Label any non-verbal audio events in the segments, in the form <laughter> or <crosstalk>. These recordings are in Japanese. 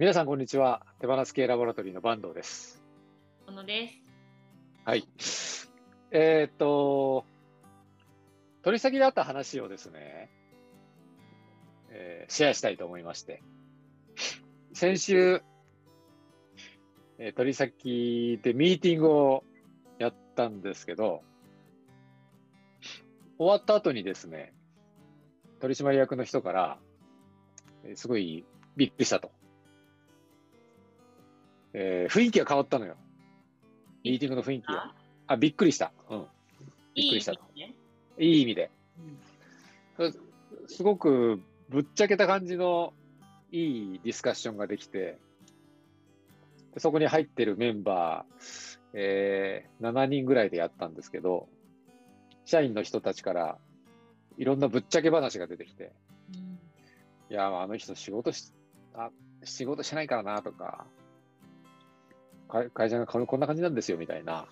皆さん、こんにちは。手放す系ラボラトリーの坂東です。小野です。はい。えーっと、取り先であった話をですね、えーシェアしたいと思いまして。先週、えー取り先でミーティングをやったんですけど、終わった後にですね、取締役の人から、えーすごいびっくりしたと。えー雰囲気が変わったのよ。ミーティングの雰囲気が。あ、びっくりした。うん。びっくりしたと。いい意味で。うんすごくぶっちゃけた感じのいいディスカッションができて、でそこに入ってるメンバー、えー7人ぐらいでやったんですけど、社員の人たちからいろんなぶっちゃけ話が出てきて、うんいや、あの人仕事し、あ、仕事しないからなとか、会会社がこんな感じなんですよみたいな、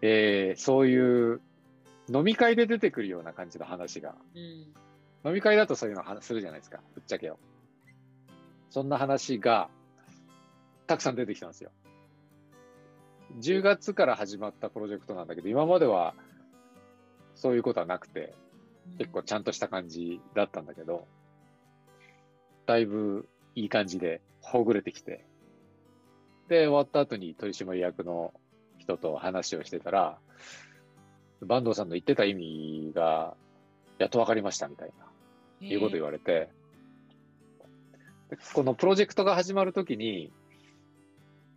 えーそういう飲み会で出てくるような感じの話が、うん飲み会だとそういうの話するじゃないですか、ぶっちゃけを。そんな話がたくさん出てきたんですよ。10月から始まったプロジェクトなんだけど、今まではそういうことはなくて、結構ちゃんとした感じだったんだけど、だいぶいい感じでほぐれてきて、で、終わった後に取締役の人と話をしてたら、坂東さんの言ってた意味が、やっとわかりましたみたいな、いうこと言われて、でこのプロジェクトが始まるときに、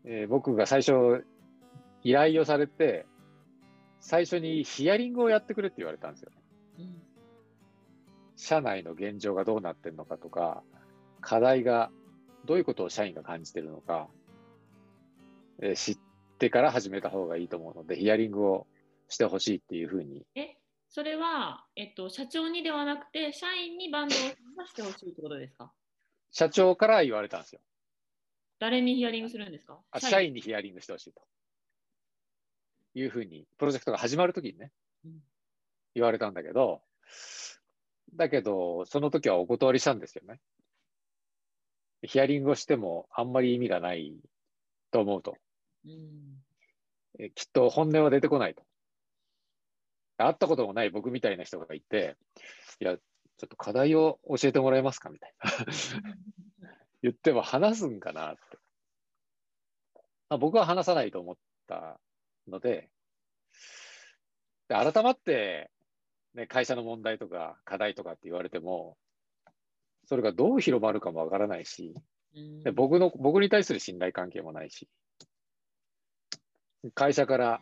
えー僕が最初、依頼をされて、最初にヒアリングをやってくれって言われたんですよ。うん社内の現状がどうなってるのかとか、課題が、どういうことを社員が感じてるのか、えー知ってから始めた方がいいと思うので、ヒアリングをしてほしいっていうふうに、え、それは、えっと、社長にではなくて、社員にバンドをしてほしいってことですか？社長から言われたんですよ。誰にヒアリングするんですか？あ社員にヒアリングしてほしいと。いうふうに、プロジェクトが始まるときにねうん、言われたんだけど、だけど、その時はお断りしたんですよね。ヒアリングをしてもあんまり意味がないと思うと。うんえきっと本音は出てこないと。会ったこともない僕みたいな人がいて、いや、ちょっと課題を教えてもらえますか？みたいな。<laughs> 言っても話すんかなって。まあ、僕は話さないと思ったので、で改まって、ね、会社の問題とか課題とかって言われても、それがどう広まるかもわからないし、で僕の、僕に対する信頼関係もないし、会社から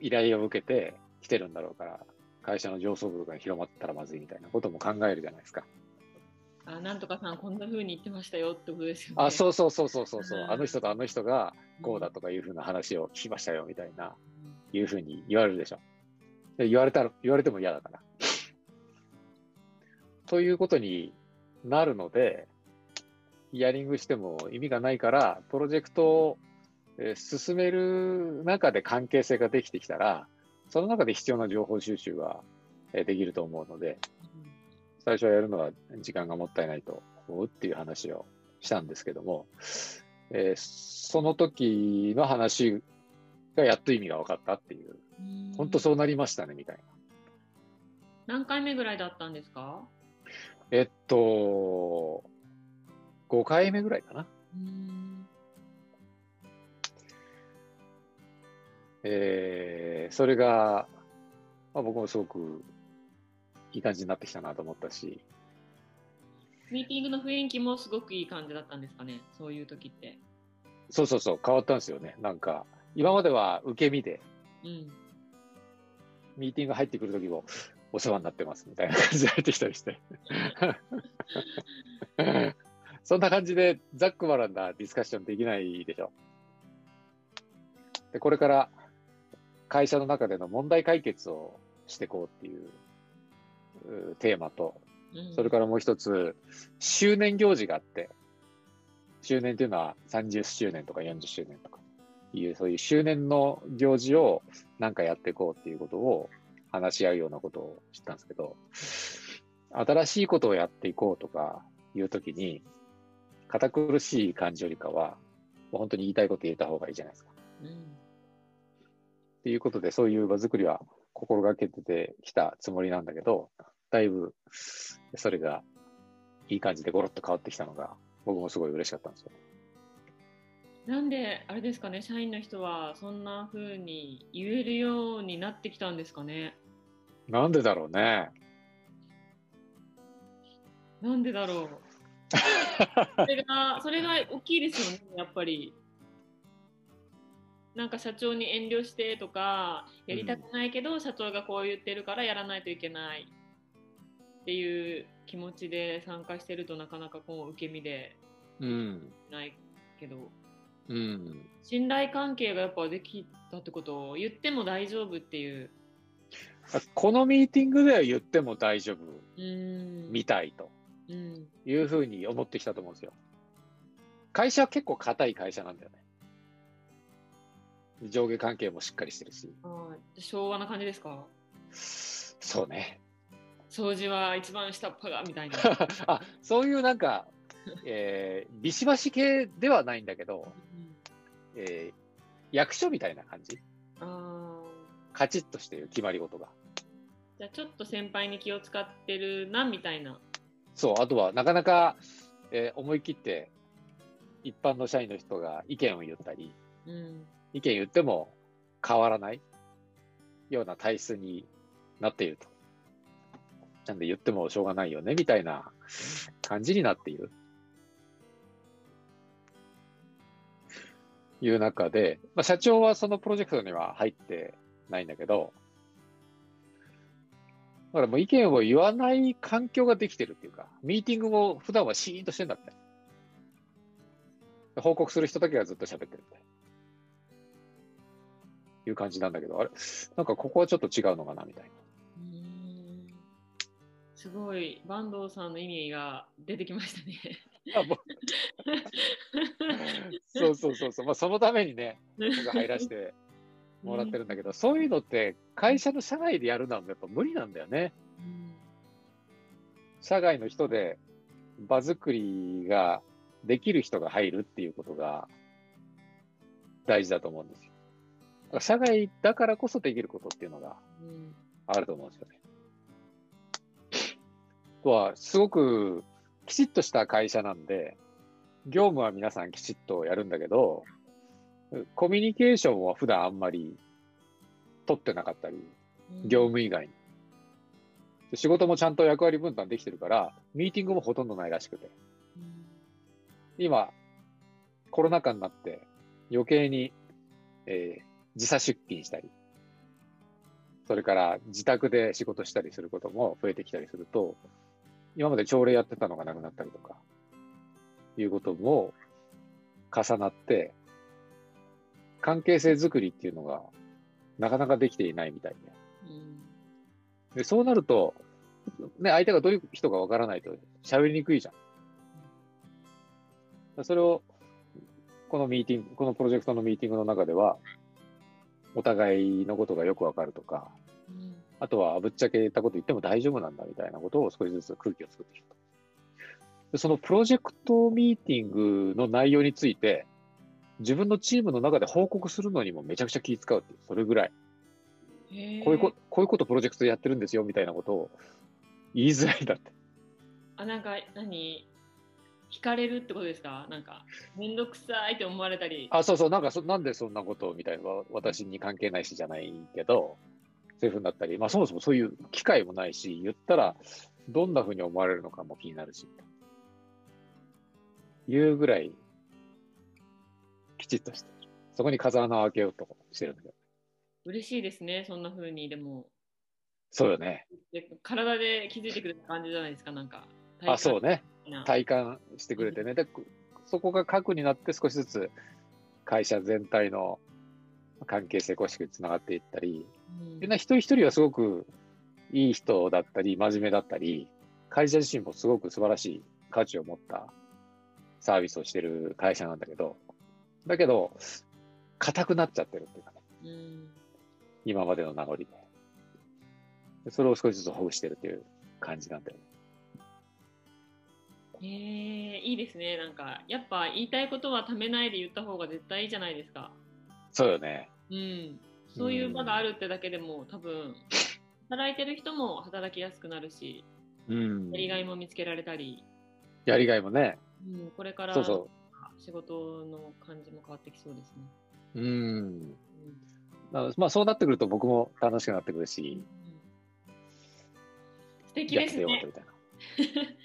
依頼を受けて来てるんだろうから、会社の上層部が広まったらまずいみたいなことも考えるじゃないですか。あなんとかさん、こんな風に言ってましたよってことですよね。あ、そうそうそうそうそうそう、うんあの人とあの人がうんこうだとかいうふうな話を聞きましたよみたいな、うんいうふうに言われるでしょ。で言われたら、言われても嫌だから。ということになるので、ヒアリングしても意味がないから、プロジェクトをえー進める中で関係性ができてきたら、その中で必要な情報収集がえーできると思うので、最初はやるのは時間がもったいないと思うっていう話をしたんですけども、えーその時の話がやっと意味が分かったっていう、うん本当そうなりましたねみたいな。何回目ぐらいだったんですか？えっと、5回目ぐらいかな。えーそれが、まあ、僕もすごくいい感じになってきたなと思ったし、ミーティングの雰囲気もすごくいい感じだったんですかね、そういう時って。そうそうそう、変わったんですよね。なんか、今までは受け身で、うん。ミーティング入ってくる時も、お世話になってますみたいな感じで入ってきたりして。<laughs> そんな感じでざっくばらんなディスカッションできないでしょ。で、これから会社の中での問題解決をしていこうっていううテーマと、うんそれからもう一つ、周年行事があって、周年というのは30周年とか40周年とかいう、そういう周年の行事をなんかやっていこうっていうことを話し合うようなことを知ったんですけど、新しいことをやっていこうとかいうときに、堅苦しい感じよりかは、もう本当に言いたいこと言えた方がいいじゃないですか。うん。っていうことで、そういう場作りは心がけててきたつもりなんだけど、だいぶそれがいい感じでゴロッと変わってきたのが、僕もすごい嬉しかったんですよ。なんで、あれですかね、社員の人はそんな風に言えるようになってきたんですかね。なんでだろうね。なんでだろう。それが、それが大きいですよね、やっぱり。なんか社長に遠慮してとか、やりたくないけど、社長がこう言ってるからやらないといけないっていう気持ちで参加してるとなかなかこう受け身でうん。ないけど、うん。信頼関係がやっぱできたってことを言っても大丈夫っていう。このミーティングでは言っても大丈夫。みたいとうん。いうふうに思ってきたと思うんですよ。会社は結構硬い会社なんだよね。上下関係もしっかりしてるし。昭和な感じですか？そうね。掃除は一番下っ端がみたいな。<laughs> あ、そういうなんか、えー、ビシバシ系ではないんだけど、うんえー役所みたいな感じ？あカチッとしてる決まり事が。ーじゃあちょっと先輩に気を使ってるなみたいな。そう、あとはなかなか、えー思い切って一般の社員の人が意見を言ったり、うん。意見言っても変わらないような体質になっていると。なんで言ってもしょうがないよね、みたいな感じになっている。いう中で、まあ、社長はそのプロジェクトには入ってないんだけど、だからもう意見を言わない環境ができてるっていうか、ミーティングも普段はシーンとしてんだって。報告する人だけがずっと喋ってるって。いう感じなんだけど、あれ？なんかここはちょっと違うのかなみたいな。すごい、坂東さんの意味が出てきましたね。そうそうそうそう。まあそのためにね、僕が入らせてもらってるんだけど、そういうのって会社の社内でやるのはやっぱ無理なんだよね。うん社外の人で場作りができる人が入るっていうことが大事だと思うんですよ。社外だからこそできることっていうのがうんあると思うんですよね。あとは、すごくきちっとした会社なんで、業務は皆さんきちっとやるんだけど、コミュニケーションは普段あんまり取ってなかったり、業務以外に。で仕事もちゃんと役割分担できてるから、ミーティングもほとんどないらしくて。うん今、コロナ禍になって余計に、えー時差出勤したり、それから自宅で仕事したりすることも増えてきたりすると、今まで朝礼やってたのがなくなったりとか、いうことも重なって、関係性づくりっていうのがなかなかできていないみたいで。うんでそうなると、ね、相手がどういう人かわからないと喋りにくいじゃん。それを、このミーティング、このプロジェクトのミーティングの中では、お互いのことがよくわかるとか、うんあとはぶっちゃけたこと言っても大丈夫なんだみたいなことを少しずつ空気を作ってきたと。でそのプロジェクトミーティングの内容について、自分のチームの中で報告するのにもめちゃくちゃ気使うっていう、それぐらい。こういうここういうことプロジェクトでやってるんですよみたいなことを言いづらいんだって。あ、なんか、何？聞かれるってことですか？なんか、めんどくさいって思われたり。あ、そうそう、なんかそ、なんでそんなことみたいな、私に関係ないしじゃないけど、そういうふうになったり、まあそもそもそういう機会もないし、言ったらどんなふうに思われるのかも気になるし、いうぐらい、きちっとしてる。そこに風穴を開けようとしてるんだけど。嬉しいですね、そんな風に。でも、そうよね。で体で気づいてくれた感じじゃないですか、なんか。あ、そうね。ね。体感してくれてね。で、そこが核になって少しずつ会社全体の関係性構築につながっていったり、うんみんな一人一人はすごくいい人だったり、真面目だったり、会社自身もすごく素晴らしい価値を持ったサービスをしてる会社なんだけど、だけど、硬くなっちゃってるっていうかね、うん今までの名残で。でそれを少しずつほぐしてるっていう感じなんだよね。へえいいですね。なんか、やっぱ言いたいことはためないで言った方が絶対いいじゃないですか。そうよね。うん。そういう場があるってだけでも、多分、働いてる人も働きやすくなるし、うんや。りがいも見つけられたり、やりがいもね。うん、これからそうそ仕事の感じも変わってきそうですね。う。うん。うんまあそうなってくると僕も楽しくなってくるし、素敵やっですね <laughs>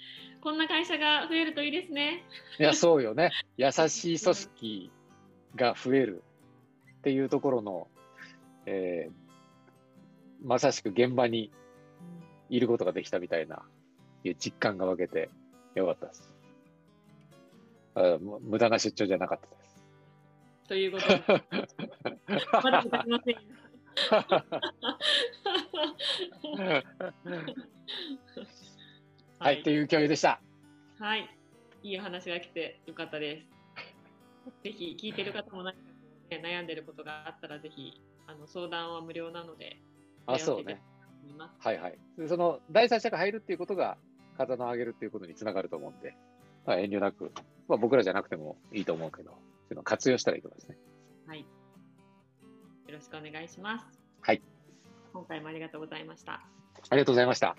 こんな会社が増えるといいですね。いや、そうよね。<laughs> 優しい組織が増えるっていうところの、えーまさしく現場にいることができたみたいな、いう実感が分けてよかったです。あむ無駄な出張じゃなかったです。ということで、まだ答えませんよ。はい、という共有でした。はい。いいお話が来てよかったです。ぜひ聞いてる方も何かね、悩んでることがあったらぜひあの相談は無料なので。あ、そうね。はいはい。でその第三者が入るっていうことが、風の上げるっていうことにつながると思うんで、まあ、遠慮なく、まあ、僕らじゃなくてもいいと思うけど、そういうのを活用したらいいと思いますね。はい。よろしくお願いします。はい。今回もありがとうございました。ありがとうございました。